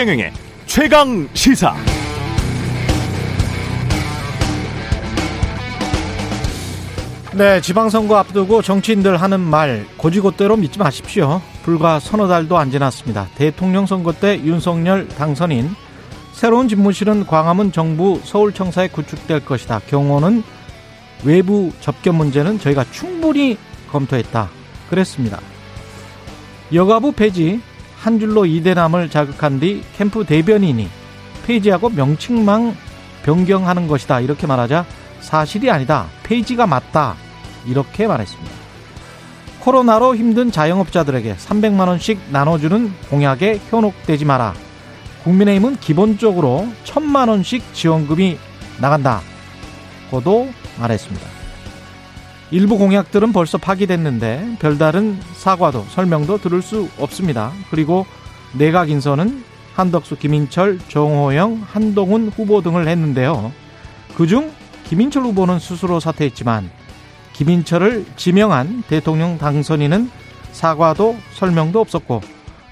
최경영의 최강 시사. 네, 지방선거 앞두고 정치인들 하는 말 고지고대로 믿지 마십시오. 불과 서너 달도 안 지났습니다. 대통령 선거 때 윤석열 당선인 새로운 집무실은 광화문 정부 서울청사에 구축될 것이다. 경호는 외부 접견 문제는 저희가 충분히 검토했다. 그랬습니다. 여가부 폐지 한 줄로 이대남을 자극한 뒤 캠프 대변인이 폐지하고 명칭만 변경하는 것이다. 이렇게 말하자 사실이 아니다. 폐지가 맞다. 이렇게 말했습니다. 코로나로 힘든 자영업자들에게 300만 원씩 나눠주는 공약에 현혹되지 마라. 국민의힘은 기본적으로 1000만 원씩 지원금이 나간다. 고도 말했습니다. 일부 공약들은 벌써 파기됐는데 별다른 사과도 설명도 들을 수 없습니다. 그리고 내각 인선은 한덕수, 김인철, 정호영, 한동훈 후보 등을 했는데요. 그중 김인철 후보는 스스로 사퇴했지만 김인철을 지명한 대통령 당선인은 사과도 설명도 없었고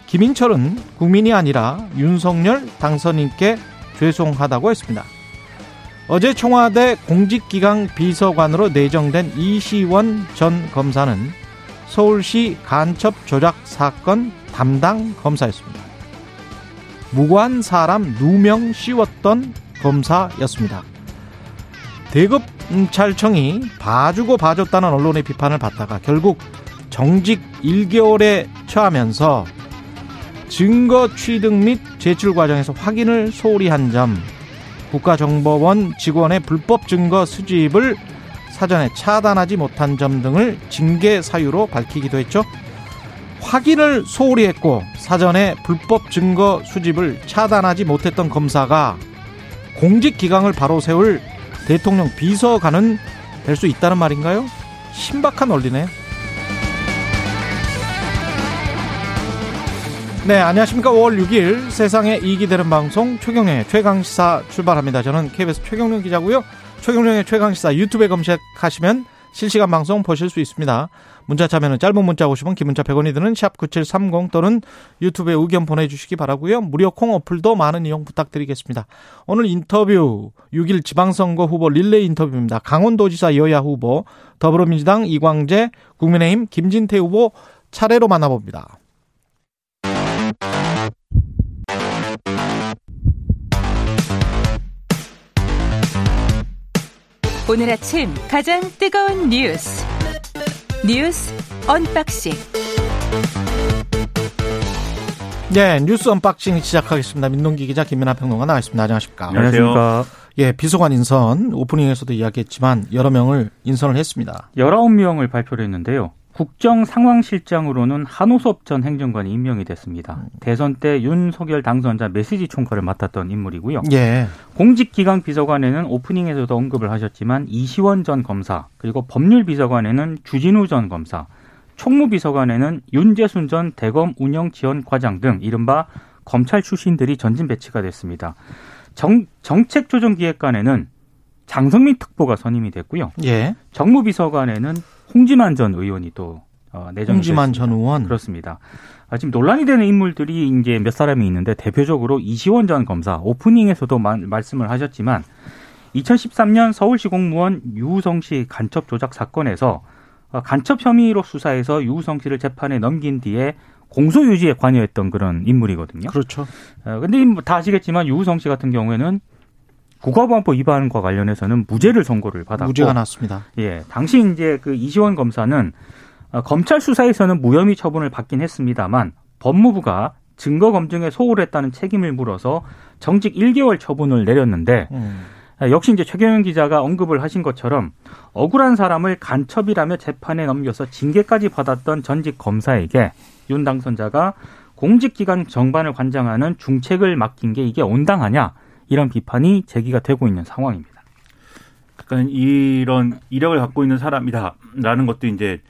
김인철은 국민이 아니라 윤석열 당선인께 죄송하다고 했습니다. 어제 청와대 공직기강 비서관으로 내정된 이시원 전 검사는 서울시 간첩 조작 사건 담당 검사였습니다. 무고한 사람 누명 씌웠던 검사였습니다. 대급찰청이 봐주고 봐줬다는 언론의 비판을 받다가 결국 정직 1개월에 처하면서 증거 취득 및 제출 과정에서 확인을 소홀히 한 점, 국가정보원 직원의 불법 증거 수집을 사전에 차단하지 못한 점 등을 징계 사유로 밝히기도 했죠. 확인을 소홀히 했고 사전에 불법 증거 수집을 차단하지 못했던 검사가 공직 기강을 바로 세울 대통령 비서관은 될 수 있다는 말인가요? 신박한 원리네. 네, 안녕하십니까. 5월 6일 세상에 이익이 되는 방송 최경련의 최강시사 출발합니다. 저는 KBS 최경련 기자고요. 최경련의 최강시사 유튜브에 검색하시면 실시간 방송 보실 수 있습니다. 문자 참여는 짧은 문자 50원, 기문자 100원이 드는 샵 9730 또는 유튜브에 의견 보내주시기 바라고요. 무료 콩 어플도 많은 이용 부탁드리겠습니다. 오늘 인터뷰 6일 지방선거 후보 릴레이 인터뷰입니다. 강원도지사 여야 후보, 더불어민주당 이광재, 국민의힘 김진태 후보 차례로 만나봅니다. 오늘 아침 가장 뜨거운 뉴스 뉴스 언박싱 네, 뉴스 언박싱 시작하겠습니다. 민동기 기자 김민하 평론가 나와있습니다. 안녕하십니까? 안녕하십니까. 예, 비서관 인선 오프닝에서도 이야기했지만 여러 명을 인선을 했습니다. 19명을 발표를 했는데요. 국정상황실장으로는 한호섭 전 행정관이 임명이 됐습니다. 대선 때 윤석열 당선자 메시지 총괄을 맡았던 인물이고요. 예. 공직기강 비서관에는 오프닝에서도 언급을 하셨지만 이시원 전 검사, 그리고 법률비서관에는 주진우 전 검사, 총무비서관에는 윤재순 전 대검 운영지원과장 등 이른바 검찰 출신들이 전진 배치가 됐습니다. 정, 정책조정기획관에는 장성민 특보가 선임이 됐고요. 예. 정무비서관에는 홍지만 전 의원이 또 어, 내정이 홍지만 됐습니다. 전 의원. 그렇습니다. 아, 지금 논란이 되는 인물들이 이제 몇 사람이 있는데 대표적으로 이시원 전 검사 오프닝에서도 마, 말씀을 하셨지만 2013년 서울시 공무원 유우성 씨 간첩 조작 사건에서 어, 간첩 혐의로 수사해서 유우성 씨를 재판에 넘긴 뒤에 공소 유지에 관여했던 그런 인물이거든요. 그렇죠. 어, 근데 뭐다 아시겠지만 유우성 씨 같은 경우에는 국가보안법 위반과 관련해서는 무죄를 선고를 받았고 무죄가 났습니다. 예, 당시 이제 그 이시원 검사는 어, 검찰 수사에서는 무혐의 처분을 받긴 했습니다만 법무부가 증거 검증에 소홀했다는 책임을 물어서 정직 1개월 처분을 내렸는데 음. 아, 역시 이제 최경영 기자가 언급을 하신 것처럼 억울한 사람을 간첩이라며 재판에 넘겨서 징계까지 받았던 전직 검사에게 윤 당선자가 공직기관 정반을 관장하는 중책을 맡긴 게 이게 온당하냐 이런 비판이 제기가 되고 있는 상황입니다. 그러니까 이런 이력을 갖고 있는 사람이다라는 것도 이제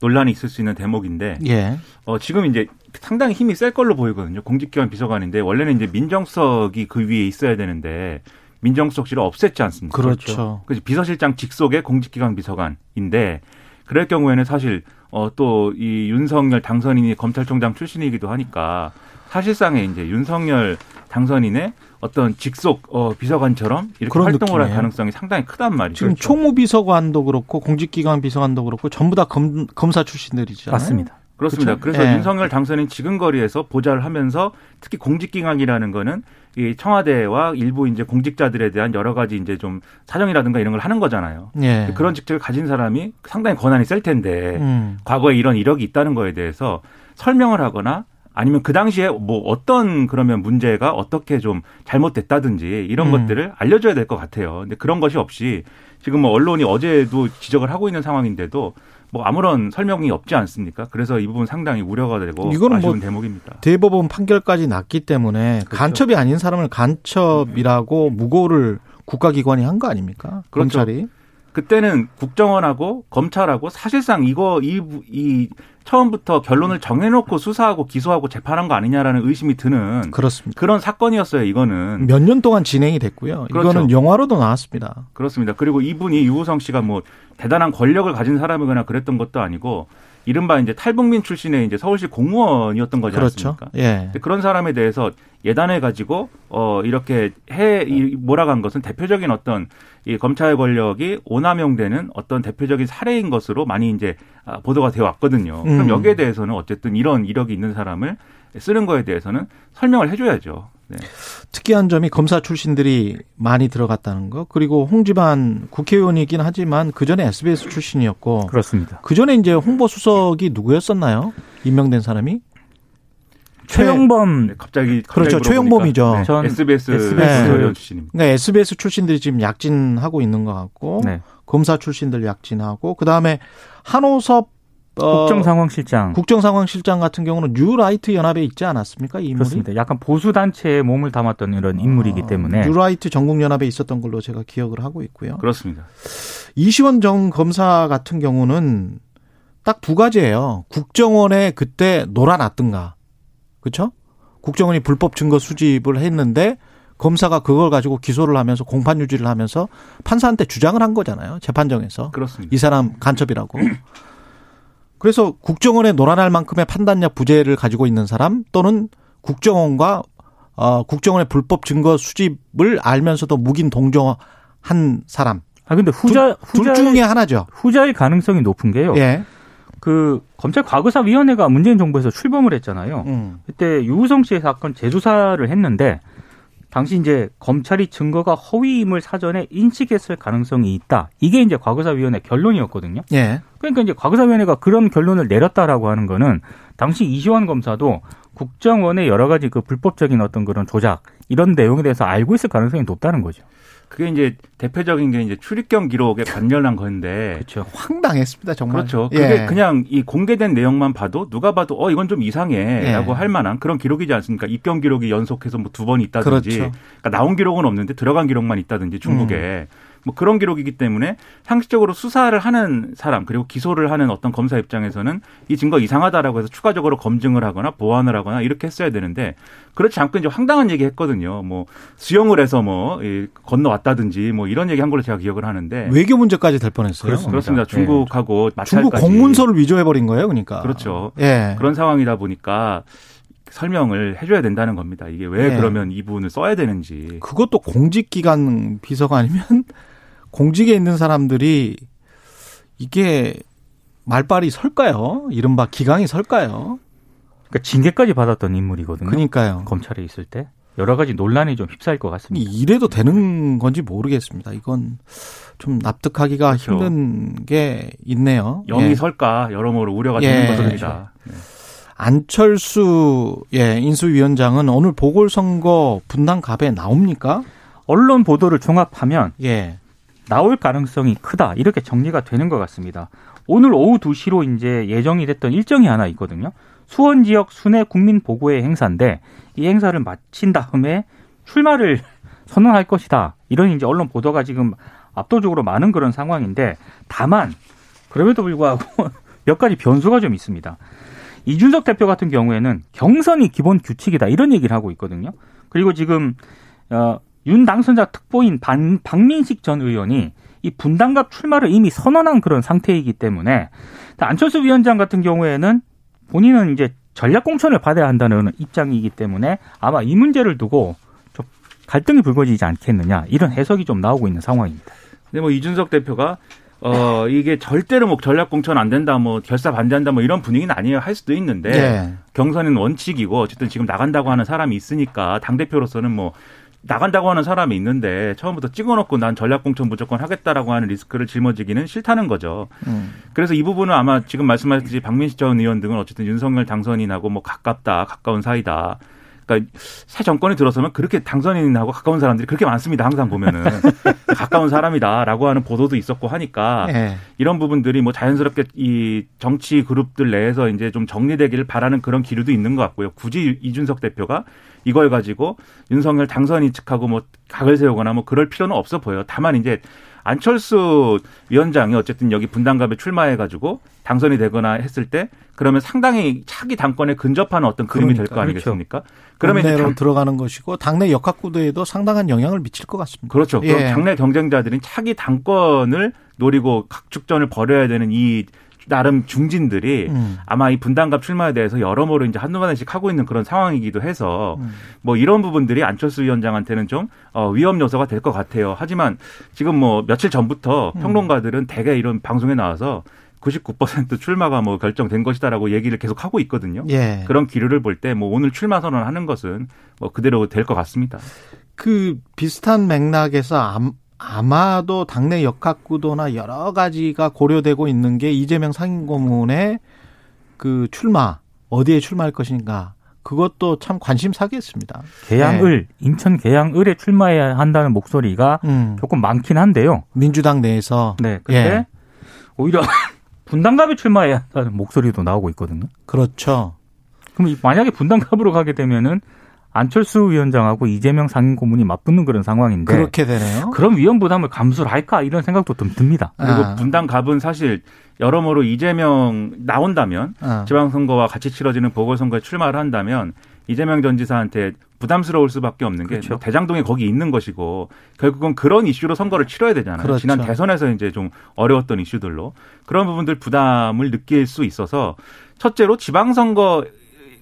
논란이 있을 수 있는 대목인데 예. 어, 지금 이제 상당히 힘이 셀 걸로 보이거든요. 공직기관 비서관인데 원래는 이제 민정수석이 그 위에 있어야 되는데 민정수석실을 없앴지 않습니까? 그렇죠. 그래서 비서실장 직속의 공직기관 비서관인데 그럴 경우에는 사실 어, 또 이 윤석열 당선인이 검찰총장 출신이기도 하니까 사실상의 이제 윤석열 당선인의 어떤 직속 어, 비서관처럼 이렇게 활동을 할 느낌이에요. 가능성이 상당히 크단 말이죠. 지금 총무비서관도 그렇고 공직기관 비서관도 그렇고 전부 다 검, 검사 출신들이잖아요. 맞습니다. 그렇습니다. 그렇죠? 그래서 예. 윤석열 당선인 지근거리에서 보좌를 하면서 특히 공직기강이라는 거는 이 청와대와 일부 이제 공직자들에 대한 여러 가지 이제 좀 사정이라든가 이런 걸 하는 거잖아요. 예. 그런 직책을 가진 사람이 상당히 권한이 셀 텐데 음. 과거에 이런 이력이 있다는 거에 대해서 설명을 하거나 아니면 그 당시에 뭐 어떤 그러면 문제가 어떻게 좀 잘못됐다든지 이런 음. 것들을 알려줘야 될 것 같아요. 근데 그런 것이 없이 지금 뭐 언론이 어제도 지적을 하고 있는 상황인데도 뭐 아무런 설명이 없지 않습니까? 그래서 이 부분 상당히 우려가 되고 이거는 아쉬운 뭐 대목입니다. 대법원 판결까지 났기 때문에 그렇죠. 간첩이 아닌 사람을 간첩이라고 무고를 국가기관이 한 거 아닙니까? 그렇죠. 검찰이. 그때는 국정원하고 검찰하고 사실상 이거 이, 이 처음부터 결론을 정해놓고 수사하고 기소하고 재판한 거 아니냐라는 의심이 드는 그렇습니다. 그런 사건이었어요. 이거는 몇 년 동안 진행이 됐고요. 그렇죠. 이거는 영화로도 나왔습니다. 그렇습니다. 그리고 이분이 유호성 씨가 뭐 대단한 권력을 가진 사람이거나 그랬던 것도 아니고 이른바 이제 탈북민 출신의 이제 서울시 공무원이었던 거지 그렇죠. 않습니까? 예. 그런 사람에 대해서 예단해 가지고 어 이렇게 해 이 몰아간 것은 대표적인 어떤 이 검찰 권력이 오남용되는 어떤 대표적인 사례인 것으로 많이 이제 아, 보도가 되어 왔거든요. 음. 그럼 여기에 대해서는 어쨌든 이런 이력이 있는 사람을 쓰는 거에 대해서는 설명을 해줘야죠. 네. 특이한 점이 검사 출신들이 많이 들어갔다는 거. 그리고 홍지반 국회의원이긴 하지만 그 전에 SBS 출신이었고 그렇습니다. 그 전에 이제 홍보 수석이 누구였었나요? 임명된 사람이? 최영범 네, 갑자기 그렇죠. 갑자기 최영범이죠. 물어보니까, 네, 전 SBS SBS 의원 출신입니다. 그러니까 SBS 출신들이 지금 약진하고 있는 것 같고 네. 검사 출신들 약진하고 그 다음에 한오섭 어, 국정상황실장 국정상황실장 같은 경우는 뉴라이트 연합에 있지 않았습니까? 이 인물이? 그렇습니다. 약간 보수 단체에 몸을 담았던 이런 인물이기 아, 때문에 뉴라이트 전국 연합에 있었던 걸로 제가 기억을 하고 있고요. 그렇습니다. 이시원 전 검사 같은 경우는 딱 두 가지예요. 국정원에 그때 놀아났든가. 그렇죠? 국정원이 불법 증거 수집을 했는데 검사가 그걸 가지고 기소를 하면서 공판 유지를 하면서 판사한테 주장을 한 거잖아요. 재판정에서. 그렇습니다. 이 사람 간첩이라고. 그래서 국정원에 놀아날 만큼의 판단력 부재를 가지고 있는 사람 또는 국정원과 어, 국정원의 불법 증거 수집을 알면서도 묵인 동정한 사람. 아 근데 후자 둘 후자의, 중에 하나죠. 후자의 가능성이 높은 게요. 예. 그 검찰 과거사위원회가 문재인 정부에서 출범을 했잖아요. 음. 그때 유우성 씨의 사건 재조사를 했는데 당시 이제 검찰이 증거가 허위임을 사전에 인식했을 가능성이 있다. 이게 이제 과거사위원회 결론이었거든요. 예. 그러니까 이제 과거사위원회가 그런 결론을 내렸다라고 하는 거는 당시 이시원 검사도 국정원의 여러 가지 그 불법적인 어떤 그런 조작 이런 내용에 대해서 알고 있을 가능성이 높다는 거죠. 그게 이제 대표적인 게 이제 출입경 기록에 관련한 건데 그렇죠. 황당했습니다, 정말. 그렇죠. 예. 그게 그냥 이 공개된 내용만 봐도 누가 봐도 어 이건 좀 이상해라고 예. 할 만한 그런 기록이지 않습니까? 입경 기록이 연속해서 뭐 두 번 있다든지 그렇죠. 그러니까 나온 기록은 없는데 들어간 기록만 있다든지 중국에 음. 뭐 그런 기록이기 때문에 상식적으로 수사를 하는 사람 그리고 기소를 하는 어떤 검사 입장에서는 이 증거 이상하다라고 해서 추가적으로 검증을 하거나 보완을 하거나 이렇게 했어야 되는데 그렇지 않고 이제 황당한 얘기 했거든요. 뭐 수용을 해서 뭐 이, 건너왔다든지 뭐 이런 얘기 한 걸로 제가 기억을 하는데 외교 문제까지 될 뻔했어요. 그렇습니다. 그렇습니다. 중국하고 네. 중국 공문서를 위조해 버린 거예요, 그러니까. 그렇죠. 예. 그런 상황이다 보니까 설명을 해줘야 된다는 겁니다. 이게 왜 네. 그러면 이 부분을 써야 되는지. 그것도 공직기관 비서관이면 공직에 있는 사람들이 이게 말빨이 설까요? 이른바 기강이 설까요? 그러니까 징계까지 받았던 인물이거든요. 그러니까요. 검찰에 있을 때 여러 가지 논란이 좀 휩싸일 것 같습니다. 이래도 되는 건지 모르겠습니다. 이건 좀 납득하기가 그렇죠. 힘든 게 있네요. 영이 예. 설까 여러모로 우려가 예. 되는 것입니다. 네. 안철수 예, 인수위원장은 오늘 보궐선거 분당 갑에 나옵니까? 언론 보도를 종합하면 예. 나올 가능성이 크다 이렇게 정리가 되는 것 같습니다. 오늘 오후 2시로 이제 예정이 됐던 일정이 하나 있거든요. 수원 지역 순회 국민 보고회 행사인데 이 행사를 마친 다음에 출마를 선언할 것이다. 이런 이제 언론 보도가 지금 압도적으로 많은 그런 상황인데 다만 그럼에도 불구하고 몇 가지 변수가 좀 있습니다. 이준석 대표 같은 경우에는 경선이 기본 규칙이다 이런 얘기를 하고 있거든요. 그리고 지금 어, 윤 당선자 특보인 반, 박민식 전 의원이 이 분당갑 출마를 이미 선언한 그런 상태이기 때문에 안철수 위원장 같은 경우에는 본인은 이제 전략 공천을 받아야 한다는 입장이기 때문에 아마 이 문제를 두고 좀 갈등이 불거지지 않겠느냐 이런 해석이 좀 나오고 있는 상황입니다. 근데 뭐 이준석 대표가 어 이게 절대로 뭐 전략 공천 안 된다 뭐 결사 반대한다 뭐 이런 분위기는 아니에요 할 수도 있는데 예. 경선은 원칙이고 어쨌든 지금 나간다고 하는 사람이 있으니까 당 대표로서는 뭐 나간다고 하는 사람이 있는데 처음부터 찍어놓고 난 전략 공천 무조건 하겠다라고 하는 리스크를 짊어지기는 싫다는 거죠. 음. 그래서 이 부분은 아마 지금 말씀하셨듯이 박민식 전 의원 등은 어쨌든 윤석열 당선인하고 뭐 가깝다, 가까운 사이다. 그러니까 새 정권이 들어서면 그렇게 당선인하고 가까운 사람들이 그렇게 많습니다. 항상 보면은 가까운 사람이다라고 하는 보도도 있었고 하니까 예. 이런 부분들이 뭐 자연스럽게 이 정치 그룹들 내에서 이제 좀 정리되기를 바라는 그런 기류도 있는 것 같고요. 굳이 이준석 대표가 이걸 가지고 윤석열 당선인 측하고 뭐 각을 세우거나 뭐 그럴 필요는 없어 보여요. 다만 이제 안철수 위원장이 어쨌든 여기 분당갑에 출마해 가지고 당선이 되거나 했을 때 그러면 상당히 차기 당권에 근접하는 어떤 그림이 될거 그러니까, 아니겠습니까? 그러면 이제 당내로 당, 들어가는 것이고 당내 역학 구도에도 상당한 영향을 미칠 것 같습니다. 그렇죠. 예. 그럼 당내 경쟁자들은 차기 당권을 노리고 각축전을 벌여야 되는 이 나름 중진들이 음. 아마 이 분당갑 출마에 대해서 여러모로 이제 한두 마디씩 하고 있는 그런 상황이기도 해서 음. 뭐 이런 부분들이 안철수 위원장한테는 좀 어, 위험 요소가 될 것 같아요. 하지만 지금 뭐 며칠 전부터 음. 평론가들은 대개 이런 방송에 나와서 99% 출마가 뭐 결정된 것이다라고 얘기를 계속 하고 있거든요. 예. 그런 기류를 볼 때 뭐 오늘 출마 선언하는 것은 뭐 그대로 될 것 같습니다. 그 비슷한 맥락에서 암, 아마도 당내 역학구도나 여러 가지가 고려되고 있는 게 이재명 상임고문의 그 출마 어디에 출마할 것인가 그것도 참 관심사겠습니다. 계양을 인천 계양을에 출마해야 한다는 목소리가 음, 조금 많긴 한데요. 민주당 내에서 네. 근데 예. 오히려 분당갑에 출마해야 한다는 목소리도 나오고 있거든요. 그렇죠. 그럼 이- 만약에 분당갑으로 가게 되면은 안철수 위원장하고 이재명 상임고문이 맞붙는 그런 상황인데 그렇게 되네요. 그런 위험 부담을 감수를 할까 이런 생각도 좀 듭니다. 그리고 아. 분당 갑은 사실 여러모로 이재명 나온다면 어. 지방선거와 같이 치러지는 보궐선거에 출마를 한다면 이재명 전 지사한테 부담스러울 수밖에 없는 게 그렇죠. 뭐 대장동이 거기 있는 것이고 결국은 그런 이슈로 선거를 치러야 되잖아요. 그렇죠. 지난 대선에서 이제 좀 어려웠던 이슈들로 그런 부분들 부담을 느낄 수 있어서 첫째로 지방선거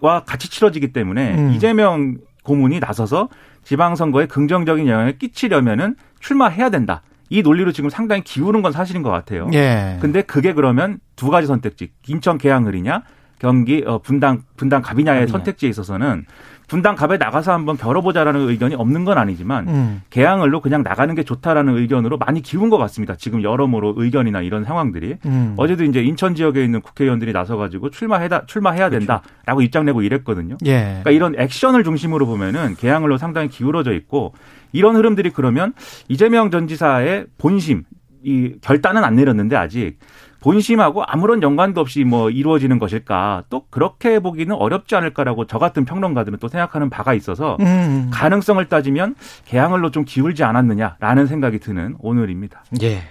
와 같이 치러지기 때문에 음. 이재명 고문이 나서서 지방선거에 긍정적인 영향을 끼치려면은 출마해야 된다. 이 논리로 지금 상당히 기우는 건 사실인 것 같아요. 예. 근데 그게 그러면 두 가지 선택지 인천 계양을이냐 경기 어, 분당 분당 갑이냐의 갑이냐. 선택지에 있어서는 분당 갑에 나가서 한번 겨뤄보자라는 의견이 없는 건 아니지만 음. 계양을로 그냥 나가는 게 좋다라는 의견으로 많이 기운 것 같습니다. 지금 여러모로 의견이나 이런 상황들이 음. 어제도 이제 인천 지역에 있는 국회의원들이 나서가지고 출마해다 출마해야 그렇죠. 된다라고 입장 내고 이랬거든요. 예. 그러니까 이런 액션을 중심으로 보면은 계양을로 상당히 기울어져 있고 이런 흐름들이 그러면 이재명 전 지사의 본심 이 결단은 안 내렸는데 아직 본심하고 아무런 연관도 없이 뭐 이루어지는 것일까 또 그렇게 보기는 어렵지 않을까라고 저 같은 평론가들은 또 생각하는 바가 있어서 음. 가능성을 따지면 개항을로 좀 기울지 않았느냐라는 생각이 드는 오늘입니다. 예.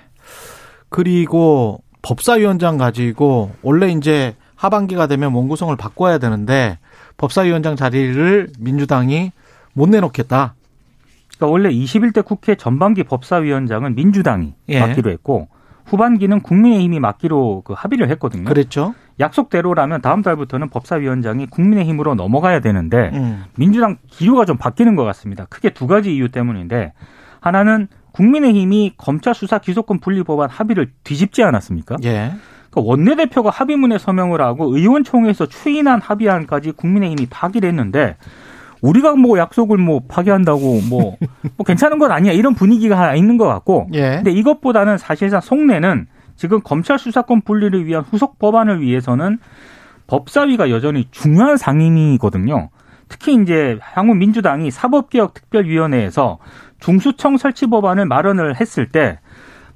그리고 법사위원장 가지고 원래 이제 하반기가 되면 원구성을 바꿔야 되는데 법사위원장 자리를 민주당이 못 내놓겠다. 그러니까 원래 21대 국회 전반기 법사위원장은 민주당이 예. 맡기로 했고 후반기는 국민의힘이 맡기로 그 합의를 했거든요. 그랬죠? 약속대로라면 다음 달부터는 법사위원장이 국민의힘으로 넘어가야 되는데 음. 민주당 기류가 좀 바뀌는 것 같습니다. 크게 두 가지 이유 때문인데 하나는 국민의힘이 검찰 수사 기소권 분리 법안 합의를 뒤집지 않았습니까? 예. 그러니까 원내대표가 합의문에 서명을 하고 의원총회에서 추인한 합의안까지 국민의힘이 파기를 했는데 우리가 뭐 약속을 뭐 파기한다고 뭐, 뭐 괜찮은 건 아니야 이런 분위기가 있는 것 같고 예. 근데 이것보다는 사실상 속내는 지금 검찰 수사권 분리를 위한 후속 법안을 위해서는 법사위가 여전히 중요한 상임위거든요. 특히 이제 향후 민주당이 사법개혁특별위원회에서 중수청 설치 법안을 마련을 했을 때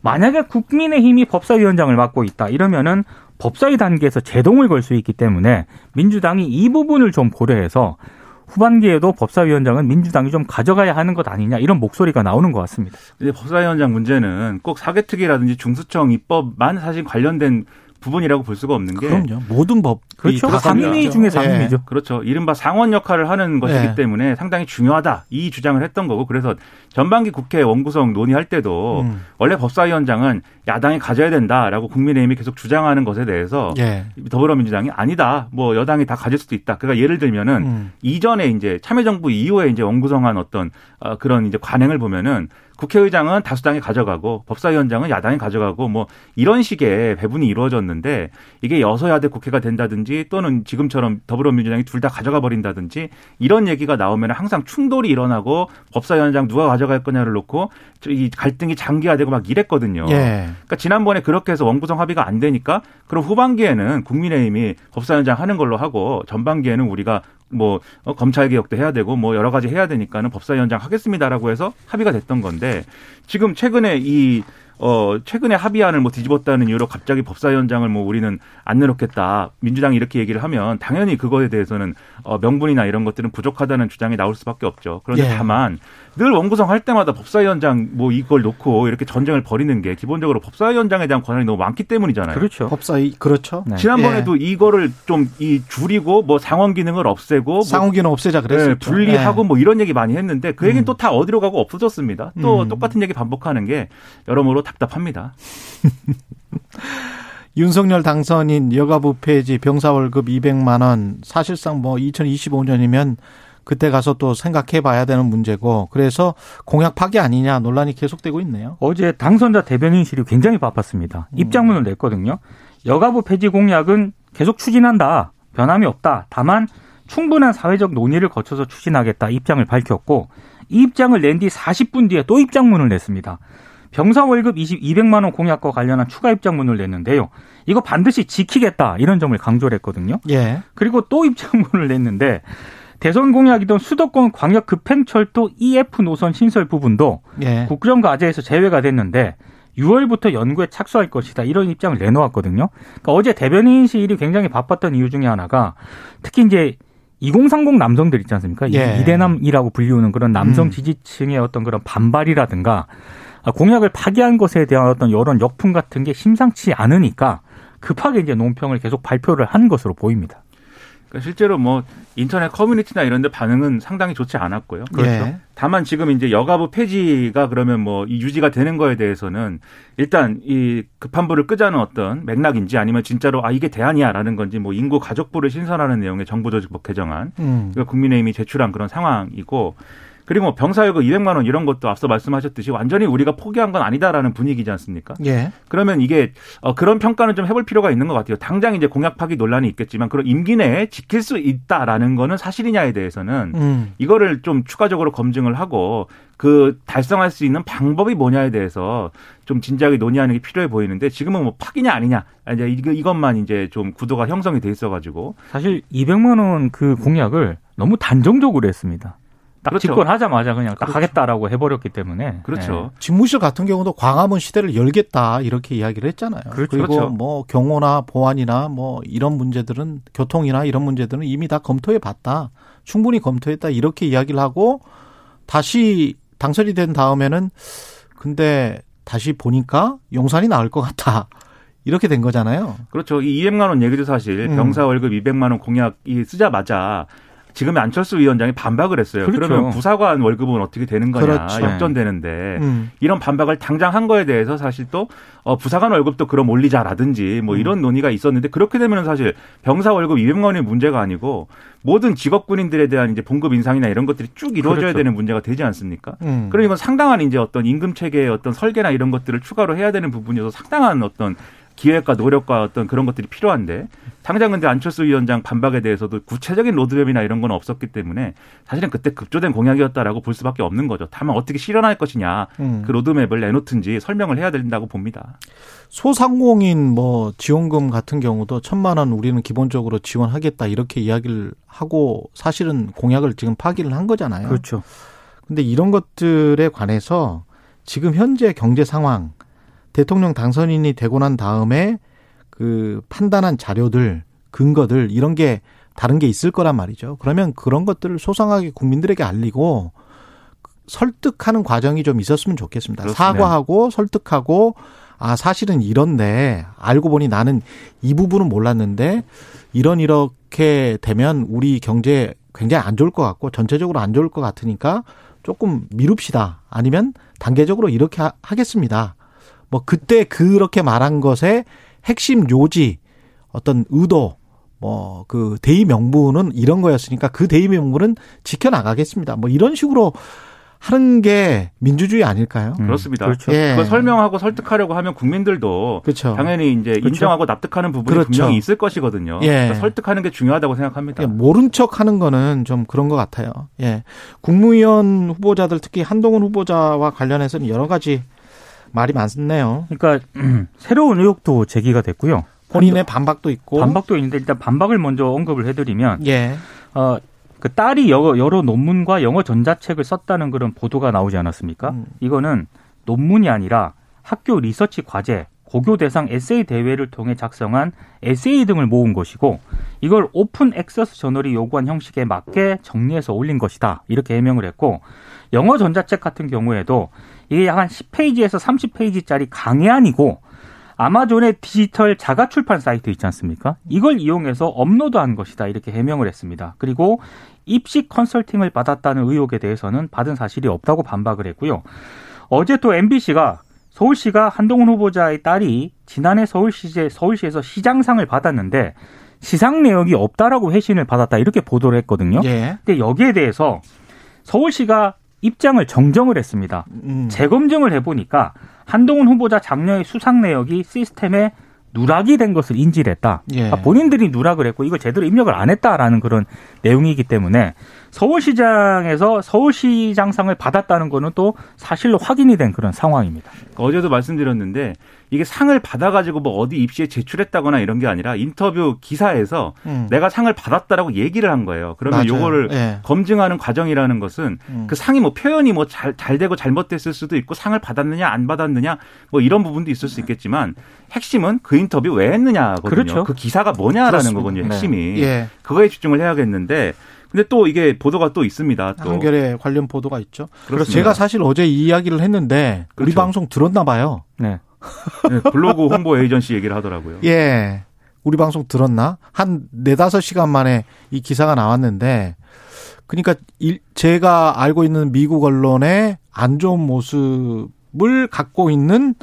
만약에 국민의힘이 법사위원장을 맡고 있다 이러면은 법사위 단계에서 제동을 걸 수 있기 때문에 민주당이 이 부분을 좀 고려해서 후반기에도 법사위원장은 민주당이 좀 가져가야 하는 것 아니냐 이런 목소리가 나오는 것 같습니다. 근데 법사위원장 문제는 꼭 사개특위라든지 중수청 입법만 사실 관련된 부분이라고 볼 수가 없는 게 그럼요. 모든 법이 그렇죠. 다 상임위. 중에 예. 상임위죠. 그렇죠. 이른바 상원 역할을 하는 것이기 네. 때문에 상당히 중요하다. 이 주장을 했던 거고 그래서 전반기 국회 원구성 논의할 때도 음. 원래 법사위원장은 야당이 가져야 된다라고 국민의힘이 계속 주장하는 것에 대해서 예. 더불어민주당이 아니다. 뭐 여당이 다 가질 수도 있다. 그러니까 예를 들면은 음. 이전에 이제 참여정부 이후에 이제 원구성한 어떤 어, 그런 이제 관행을 보면은 국회의장은 다수당이 가져가고 법사위원장은 야당이 가져가고 뭐 이런 식의 배분이 이루어졌는데 이게 여서야대 국회가 된다든지 또는 지금처럼 더불어민주당이 둘 다 가져가 버린다든지 이런 얘기가 나오면 항상 충돌이 일어나고 법사위원장 누가 가져갈 거냐를 놓고 이 갈등이 장기화되고 막 이랬거든요. 예. 그러니까 지난번에 그렇게 해서 원구성 합의가 안 되니까 그럼 후반기에는 국민의힘이 법사위원장 하는 걸로 하고 전반기에는 우리가 뭐 어, 검찰 개혁도 해야 되고 뭐 여러 가지 해야 되니까는 법사위원장 하겠습니다라고 해서 합의가 됐던 건데 지금 최근에 이 어, 최근에 합의안을 뭐 뒤집었다는 이유로 갑자기 법사위원장을 뭐 우리는 안 내놓겠다. 민주당이 이렇게 얘기를 하면 당연히 그거에 대해서는 어, 명분이나 이런 것들은 부족하다는 주장이 나올 수밖에 없죠. 그런데 예. 다만 늘 원구성 할 때마다 법사위원장 뭐 이걸 놓고 이렇게 전쟁을 벌이는 게 기본적으로 법사위원장에 대한 권한이 너무 많기 때문이잖아요. 그렇죠. 법사위 그렇죠. 네. 지난번에도 이거를 좀 이 줄이고 뭐 상원 기능을 없애고 뭐 상호기는 없애자 네, 그랬었죠. 분리하고 뭐 이런 얘기 많이 했는데 그 얘기는 음. 또다 어디로 가고 없어졌습니다. 또 음. 똑같은 얘기 반복하는 게 여러모로 답답합니다. 윤석열 당선인 여가부 폐지 병사 월급 200만 원 사실상 뭐 2025년이면 그때 가서 또 생각해 봐야 되는 문제고 그래서 공약 파기 아니냐 논란이 계속되고 있네요. 어제 당선자 대변인실이 굉장히 바빴습니다. 음. 입장문을 냈거든요. 여가부 폐지 공약은 계속 추진한다. 변함이 없다. 다만 충분한 사회적 논의를 거쳐서 추진하겠다. 입장을 밝혔고 이 입장을 낸 뒤 40분 뒤에 또 입장문을 냈습니다. 병사 월급 20, 200만 원 공약과 관련한 추가 입장문을 냈는데요. 이거 반드시 지키겠다. 이런 점을 강조를 했거든요. 예. 그리고 또 입장문을 냈는데 대선 공약이던 수도권 광역 급행철도 EF 노선 신설 부분도 예. 국정 과제에서 제외가 됐는데 6월부터 연구에 착수할 것이다 이런 입장을 내놓았거든요. 그러니까 어제 대변인실이 굉장히 바빴던 이유 중에 하나가 특히 이제 2030 남성들 있지 않습니까? 이 예. 이대남이라고 불리우는 그런 남성 음. 지지층의 어떤 그런 반발이라든가 아, 공약을 파기한 것에 대한 어떤 여론 역풍 같은 게 심상치 않으니까 급하게 이제 논평을 계속 발표를 한 것으로 보입니다. 그러니까 실제로 뭐 인터넷 커뮤니티나 이런 데 반응은 상당히 좋지 않았고요. 예. 다만 지금 이제 여가부 폐지가 그러면 뭐이 유지가 되는 거에 대해서는 일단 이 급한 불을 끄자는 어떤 맥락인지 아니면 진짜로 아 이게 대안이야라는 건지 뭐 인구 가족부를 신설하는 내용의 정부조직법 개정안 음. 그러니까 국민의힘이 제출한 그런 상황이고 그리고 뭐 병사여급 200만 원 이런 것도 앞서 말씀하셨듯이 완전히 우리가 포기한 건 아니다라는 분위기지 않습니까? 예. 그러면 이게 어, 그런 평가는 좀 해볼 필요가 있는 것 같아요. 당장 이제 공약 파기 논란이 있겠지만 그런 임기 내에 지킬 수 있다라는 거는 사실이냐에 대해서는 음. 이거를 좀 추가적으로 검증을 하고 그 달성할 수 있는 방법이 뭐냐에 대해서 좀 진지하게 논의하는 게 필요해 보이는데 지금은 뭐 파기냐 아니냐 이제 이거 이것만 이제 좀 구도가 형성이 돼 있어가지고 사실 200만 원 그 공약을 너무 단정적으로 했습니다. 딱 그렇죠. 집권하자마자 그냥 딱 하겠다라고 해버렸기 때문에 그렇죠. 집무실 같은 경우도 광화문 시대를 열겠다 이렇게 이야기를 했잖아요. 그렇죠. 리고 그렇죠. 뭐 경호나 보안이나 뭐 이런 문제들은 교통이나 이런 문제들은 이미 다 검토해 봤다. 충분히 검토했다 이렇게 이야기를 하고 다시 당선이 된 다음에는 근데 다시 보니까 용산이 나을 것 같다. 이렇게 된 거잖아요. 그렇죠. 이 200만 원 얘기도 사실 음. 병사 월급 200만 원 공약이 쓰자마자 지금 안철수 위원장이 반박을 했어요. 그렇죠. 그러면 부사관 월급은 어떻게 되는 거냐 그렇죠. 역전되는데 음. 이런 반박을 당장 한 거에 대해서 사실 또 어, 부사관 월급도 그럼 올리자라든지 뭐 이런 논의가 있었는데 그렇게 되면 사실 병사 월급 200만 원의 문제가 아니고 모든 직업 군인들에 대한 이제 봉급 인상이나 이런 것들이 쭉 이루어져야 그렇죠. 되는 문제가 되지 않습니까? 음. 그러니 이건 상당한 이제 어떤 임금 체계의 어떤 설계나 이런 것들을 추가로 해야 되는 부분이어서 상당한 어떤 기획과 노력과 어떤 그런 것들이 필요한데 당장 근데 안철수 위원장 반박에 대해서도 구체적인 로드맵이나 이런 건 없었기 때문에 사실은 그때 급조된 공약이었다라고 볼 수밖에 없는 거죠. 다만 어떻게 실현할 것이냐 음. 그 로드맵을 내놓든지 설명을 해야 된다고 봅니다. 소상공인 뭐 지원금 같은 경우도 천만 원 우리는 기본적으로 지원하겠다 이렇게 이야기를 하고 사실은 공약을 지금 파기를 한 거잖아요. 그렇죠. 근데 이런 것들에 관해서 지금 현재 경제 상황 대통령 당선인이 되고 난 다음에 그 판단한 자료들 근거들 이런 게 다른 게 있을 거란 말이죠. 그러면 그런 것들을 소상하게 국민들에게 알리고 설득하는 과정이 좀 있었으면 좋겠습니다. 그렇습니다. 사과하고 설득하고 아, 사실은 이런데 알고 보니 나는 이 부분은 몰랐는데 이런 이렇게 되면 우리 경제 굉장히 안 좋을 것 같고 전체적으로 안 좋을 것 같으니까 조금 미룹시다. 아니면 단계적으로 이렇게 하, 하겠습니다. 뭐 그때 그렇게 말한 것의 핵심 요지 어떤 의도 뭐 그 대의 명분은 이런 거였으니까 그 대의 명분은 지켜 나가겠습니다. 뭐 이런 식으로 하는 게 민주주의 아닐까요? 음, 그렇습니다. 그렇죠. 예. 그걸 설명하고 설득하려고 하면 국민들도 그렇죠. 당연히 이제 그렇죠. 인정하고 납득하는 부분이 그렇죠. 분명히 있을 것이거든요. 예. 그러니까 설득하는 게 중요하다고 생각합니다. 예, 모른 척 하는 거는 좀 그런 것 같아요. 예. 국무위원 후보자들 특히 한동훈 후보자와 관련해서는 여러 가지 말이 많네요. 그러니까 음, 새로운 의혹도 제기가 됐고요. 본인의 반박도 있고. 반박도 있는데 일단 반박을 먼저 언급을 해드리면 예. 어, 그 딸이 여러, 여러 논문과 영어 전자책을 썼다는 그런 보도가 나오지 않았습니까? 음. 이거는 논문이 아니라 학교 리서치 과제, 고교 대상 에세이 대회를 통해 작성한 에세이 등을 모은 것이고 이걸 open access 저널이 요구한 형식에 맞게 정리해서 올린 것이다. 이렇게 해명을 했고 영어 전자책 같은 경우에도 이게 약 한 10페이지에서 30페이지짜리 강의안이고 아마존의 디지털 자가 출판 사이트 있지 않습니까? 이걸 이용해서 업로드한 것이다 이렇게 해명을 했습니다. 그리고 입시 컨설팅을 받았다는 의혹에 대해서는 받은 사실이 없다고 반박을 했고요. 어제 또 MBC가 서울시가 한동훈 후보자의 딸이 지난해 서울시제 서울시에서 시장상을 받았는데 시상 내역이 없다라고 회신을 받았다 이렇게 보도를 했거든요. 예. 근데 여기에 대해서 서울시가 입장을 정정을 했습니다. 음. 재검증을 해보니까 한동훈 후보자 장녀의 수상 내역이 시스템에 누락이 된 것을 인지를 했다. 예. 아, 본인들이 누락을 했고 이걸 제대로 입력을 안 했다라는 그런 내용이기 때문에 서울시장에서 서울시장상을 받았다는 거는 또 사실로 확인이 된 그런 상황입니다. 어제도 말씀드렸는데 이게 상을 받아가지고 뭐 어디 입시에 제출했다거나 이런 게 아니라 인터뷰 기사에서 음. 내가 상을 받았다라고 얘기를 한 거예요. 그러면 맞아요. 요거를 예. 검증하는 과정이라는 것은 음. 그 상이 뭐 표현이 뭐 잘 잘 되고 잘못됐을 수도 있고 상을 받았느냐 안 받았느냐 뭐 이런 부분도 있을 수 있겠지만 핵심은 그 인터뷰 왜 했느냐거든요. 그렇죠. 그 기사가 뭐냐라는 그렇습니다. 거거든요. 네. 핵심이 예. 그거에 집중을 해야겠는데 근데 또 이게 보도가 또 있습니다. 또 한결에 관련 보도가 있죠. 그래서. 제가 사실 어제 이 이야기를 했는데 우리 그렇죠. 방송 들었나 봐요. 네. 네, 블로그 홍보 에이전시 얘기를 하더라고요. 예. 우리 방송 들었나? 한 네다섯 시간 만에 이 기사가 나왔는데, 그러니까 일- 제가 알고 있는 미국 언론의 안 좋은 모습을 갖고 있는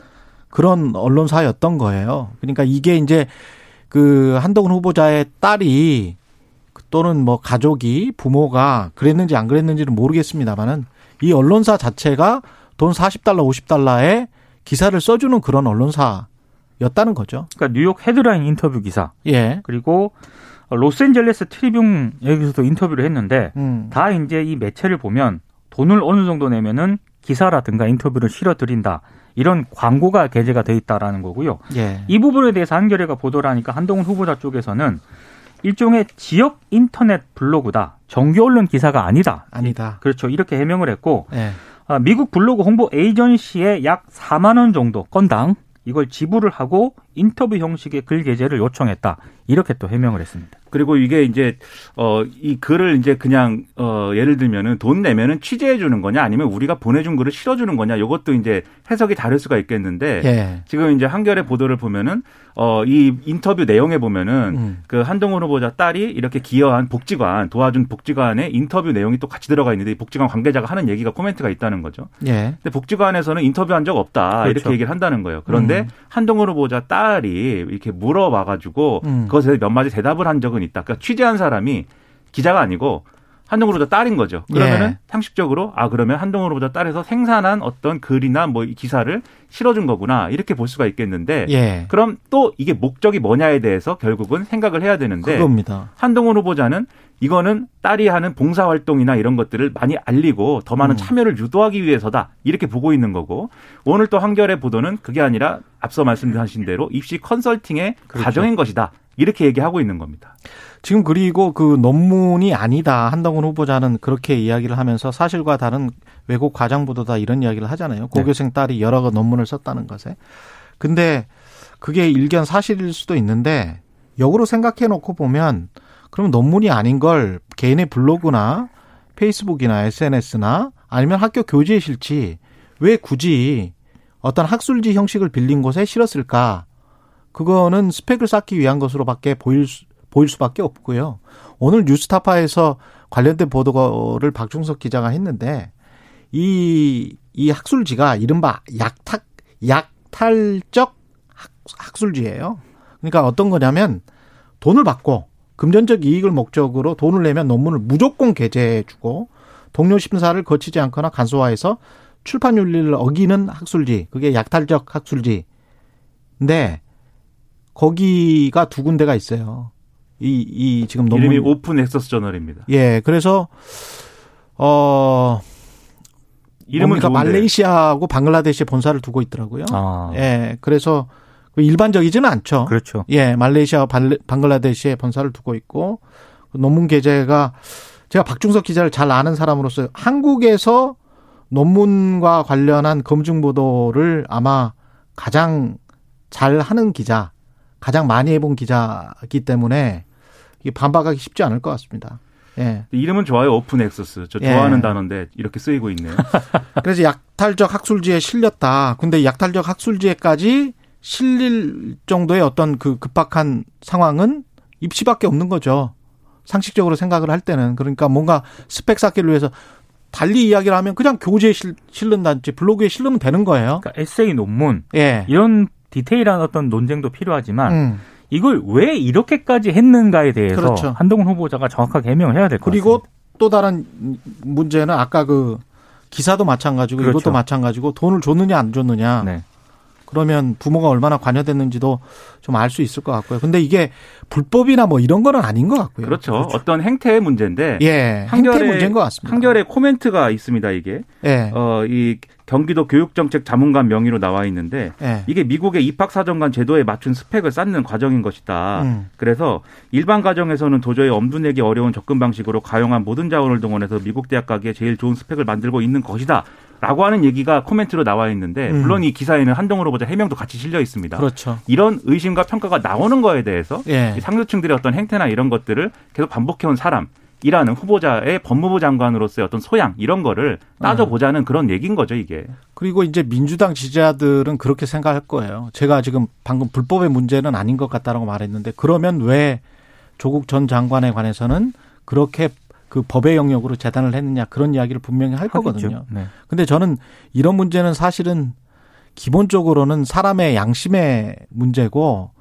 그런 언론사였던 거예요. 그러니까 이게 이제 그 한동훈 후보자의 딸이 또는 뭐 가족이 부모가 그랬는지 안 그랬는지는 모르겠습니다만은 이 언론사 자체가 돈 40달러, 50달러에 기사를 써주는 그런 언론사였다는 거죠. 그러니까 뉴욕 헤드라인 인터뷰 기사 예. 그리고 로스앤젤레스 트리뷴 여기서도 인터뷰를 했는데 음. 다 이제 이 매체를 보면 돈을 어느 정도 내면은 기사라든가 인터뷰를 실어 드린다. 이런 광고가 게재가 돼 있다라는 거고요. 예. 이 부분에 대해서 한겨레가 보도를 하니까 한동훈 후보자 쪽에서는 일종의 지역 인터넷 블로그다. 정규 언론 기사가 아니다. 아니다. 그렇죠. 이렇게 해명을 했고 예. 아, 미국 블로그 홍보 에이전시에 약 4만 원 정도 건당 이걸 지불을 하고 인터뷰 형식의 글 게재를 요청했다. 이렇게 또 해명을 했습니다. 그리고 이게 이제 어 이 글을 이제 그냥 어 예를 들면은 돈 내면은 취재해 주는 거냐 아니면 우리가 보내준 글을 실어 주는 거냐 이것도 이제 해석이 다를 수가 있겠는데 예. 지금 이제 한겨레 보도를 보면은 어 이 인터뷰 내용에 보면은 음. 그 한동훈 후보자 딸이 이렇게 기여한 복지관 도와준 복지관의 인터뷰 내용이 또 같이 들어가 있는데 이 복지관 관계자가 하는 얘기가 코멘트가 있다는 거죠. 예. 근데 복지관에서는 인터뷰한 적 없다 그렇죠. 이렇게 얘기를 한다는 거예요. 그런데 음. 한동훈 후보자 딸이 이렇게 물어봐가지고 음. 그것에 몇 마디 대답을 한 적은 있다. 그러니까 취재한 사람이 기자가 아니고 한동훈 후보자 딸인 거죠. 그러면은 예. 상식적으로 아 그러면 한동훈 후보자 딸에서 생산한 어떤 글이나 뭐이 기사를 실어준 거구나 이렇게 볼 수가 있겠는데 예. 그럼 또 이게 목적이 뭐냐에 대해서 결국은 생각을 해야 되는데 그겁니다. 한동훈 후보자는 이거는 딸이 하는 봉사 활동이나 이런 것들을 많이 알리고 더 많은 음. 참여를 유도하기 위해서다 이렇게 보고 있는 거고 오늘 또 한겨레 보도는 그게 아니라 앞서 말씀하신 대로 입시 컨설팅의 그렇죠. 과정인 것이다 이렇게 얘기하고 있는 겁니다. 지금 그리고 그 논문이 아니다. 한동훈 후보자는 그렇게 이야기를 하면서 사실과 다른 왜곡 과장 보도다 이런 이야기를 하잖아요. 고교생 딸이 여러 가 논문을 썼다는 것에. 근데 그게 일견 사실일 수도 있는데 역으로 생각해 놓고 보면 그러면 논문이 아닌 걸 개인의 블로그나 페이스북이나 SNS나 아니면 학교 교재에 실지 왜 굳이 어떤 학술지 형식을 빌린 곳에 실었을까? 그거는 스펙을 쌓기 위한 것으로밖에 보일 수, 보일 수밖에 없고요. 오늘 뉴스타파에서 관련된 보도를 박중석 기자가 했는데 이, 이 학술지가 이른바 약탈, 약탈적 학, 학술지예요. 그러니까 어떤 거냐면 돈을 받고 금전적 이익을 목적으로 돈을 내면 논문을 무조건 게재해 주고 동료 심사를 거치지 않거나 간소화해서 출판 윤리를 어기는 학술지. 그게 약탈적 학술지. 근데 거기가 두 군데가 있어요. 이, 이 지금 논문 이름이 오픈 액세스 저널입니다. 예, 그래서 어 이름은? 좋은데. 말레이시아하고 방글라데시에 본사를 두고 있더라고요. 아, 예, 그래서 그 일반적이지는 않죠. 그렇죠. 예, 말레이시아와 방글라데시에 본사를 두고 있고 그 논문 게재가 제가 박중석 기자를 잘 아는 사람으로서 한국에서 논문과 관련한 검증 보도를 아마 가장 잘 하는 기자, 가장 많이 해본 기자이기 때문에 이게 반박하기 쉽지 않을 것 같습니다. 예. 이름은 좋아요. open access. 저 예. 좋아하는 단어인데 이렇게 쓰이고 있네요. 그래서 약탈적 학술지에 실렸다. 근데 약탈적 학술지에까지 실릴 정도의 어떤 그 급박한 상황은 입시밖에 없는 거죠. 상식적으로 생각을 할 때는 그러니까 뭔가 스펙 쌓기를 위해서 달리 이야기를 하면 그냥 교재에 실, 실른다든지 블로그에 실르면 되는 거예요. 그러니까 에세이 논문 예. 이런 디테일한 어떤 논쟁도 필요하지만 음. 이걸 왜 이렇게까지 했는가에 대해서 그렇죠. 한동훈 후보자가 정확하게 해명을 해야 될 것 같습니다. 그리고 또 다른 문제는 아까 그 기사도 마찬가지고 그렇죠. 이것도 마찬가지고 돈을 줬느냐 안 줬느냐. 네. 그러면 부모가 얼마나 관여됐는지도 좀 알 수 있을 것 같고요. 근데 이게 불법이나 뭐 이런 거는 아닌 것 같고요. 그렇죠. 어떤 행태의 문제인데 예, 행태 한결에- 문제인 것 같습니다. 한결에 코멘트가 있습니다. 이게 예, 어, 이 경기도 교육정책 자문관 명의로 나와 있는데 예, 이게 미국의 입학사정관 제도에 맞춘 스펙을 쌓는 과정인 것이다. 음. 그래서 일반 가정에서는 도저히 엄두내기 어려운 접근 방식으로 가용한 모든 자원을 동원해서 미국 대학 가기에 제일 좋은 스펙을 만들고 있는 것이다. 라고 하는 얘기가 코멘트로 나와 있는데 음. 물론 이 기사에는 한동훈 후보자 해명도 같이 실려 있습니다. 그렇죠. 이런 의심과 평가가 나오는 거에 대해서 예, 이 상류층들의 어떤 행태나 이런 것들을 계속 반복해온 사람 이라는 후보자의 법무부 장관으로서의 어떤 소양 이런 거를 따져보자는 그런 얘기인 거죠 이게. 그리고 이제 민주당 지지자들은 그렇게 생각할 거예요. 제가 지금 방금 불법의 문제는 아닌 것 같다라고 말했는데 그러면 왜 조국 전 장관에 관해서는 그렇게 그 법의 영역으로 재단을 했느냐 그런 이야기를 분명히 할 거거든요. 하겠죠. 네. 근데 저는 이런 문제는 사실은 기본적으로는 사람의 양심의 문제고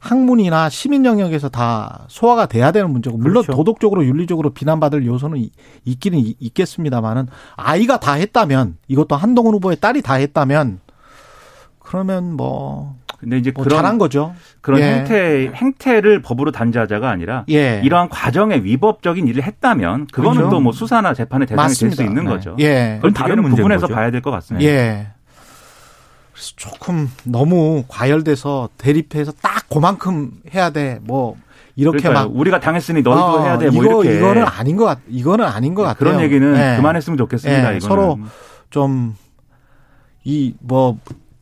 학문이나 시민 영역에서 다 소화가 돼야 되는 문제고 물론 그렇죠. 도덕적으로 윤리적으로 비난받을 요소는 이- 있기는 이- 있겠습니다만은 아이가 다 했다면 이것도 한동훈 후보의 딸이 다 했다면 그러면 뭐, 근데 이제 뭐 그런 잘한 거죠. 그런 예. 행태 행태를 법으로 단죄하자가 아니라 예. 이러한 과정에 위법적인 일을 했다면 그거는 그렇죠. 또뭐 수사나 재판의 대상이 될 수. 있는 네. 거죠. 예. 그건 다른 부분에서 거죠. 봐야 될 것 같습니다. 예. 그래서 조금 너무 과열돼서 대립해서 딱 그만큼 해야 돼. 뭐 이렇게 그러니까 막 우리가 당했으니 너희도 어, 해야 돼. 뭐 이거 이렇게 이거는 아닌 것 같. 이거는 아닌 것 같아요. 그런 얘기는 예. 그만했으면 좋겠습니다. 예, 이거는. 서로 좀 이 뭐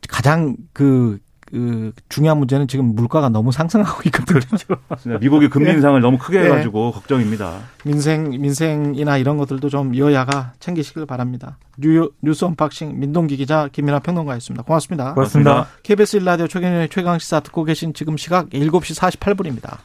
가장 그, 그 중요한 문제는 지금 물가가 너무 상승하고 있거든요. 맞습니다. 미국이 금리 예. 인상을 너무 크게 예. 해가지고 걱정입니다. 민생 민생이나 이런 것들도 좀 여야가 챙기시길 바랍니다. 뉴, 뉴스 unboxing 민동기 기자 김민하 평론가였습니다. 고맙습니다. 고맙습니다. KBS 1라디오 최경영의 최강 시사 듣고 계신 지금 시각 7시 48분입니다.